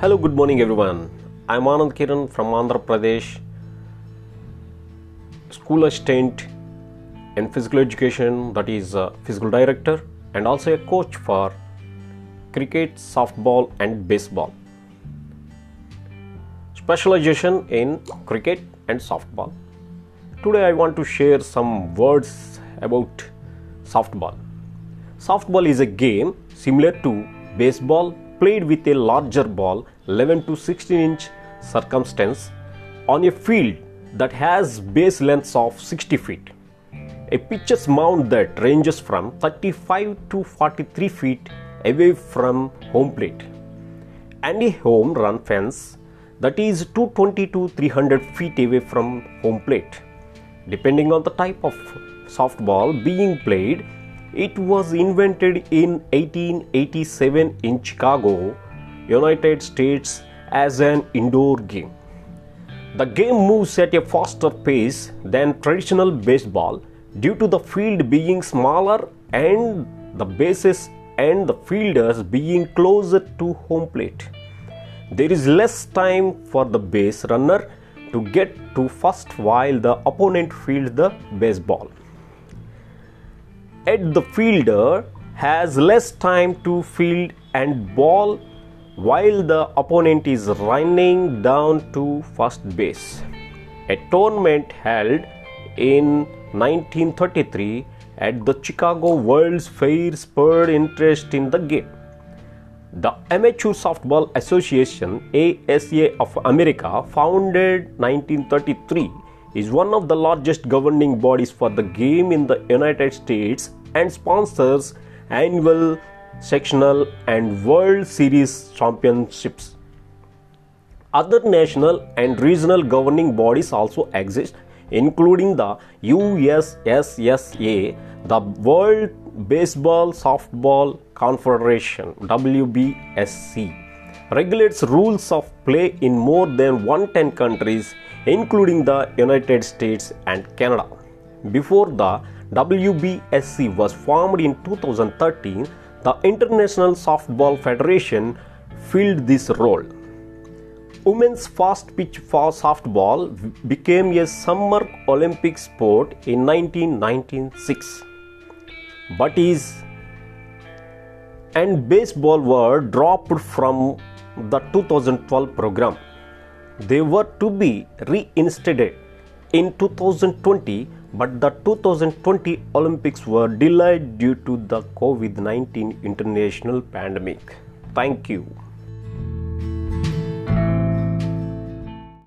Hello, good morning, everyone. I'm Anand Kiran from Andhra Pradesh, school assistant in physical education, that is, a physical director, and also a coach for cricket, softball, and baseball. Specialization in cricket and softball. Today, I want to share some words about softball. Softball is a game similar to baseball played with a larger ball 11 to 16 inch circumstance on a field that has base lengths of 60 feet. A pitcher's mound that ranges from 35 to 43 feet away from home plate. And a home run fence that is 220 to 300 feet away from home plate. Depending on the type of softball being played, it was invented in 1887 in Chicago, United States as an indoor game. The game moves at a faster pace than traditional baseball due to the field being smaller and the bases and the fielders being closer to home plate. There is less time for the base runner to get to first while the opponent fields the baseball at the fielder has less time to field and ball while the opponent is running down to first base. A tournament held in 1933 at the Chicago World's Fair spurred interest in the game. The Amateur Softball Association ASA of America, founded 1933, is one of the largest governing bodies for the game in the United States and sponsors annual sectional and World Series championships. Other national and regional governing bodies also exist, including the USSSA, the World Baseball Softball Confederation WBSC, regulates rules of play in more than 110 countries, including the United States and Canada. Before the WBSC was formed in 2013, the International Softball Federation filled this role. Women's fast pitch for softball became a summer Olympic sport in 1996. But is and baseball were dropped from the 2012 program. They were to be reinstated in 2020 but the 2020 Olympics were delayed due to the COVID 19 international pandemic. Thank you.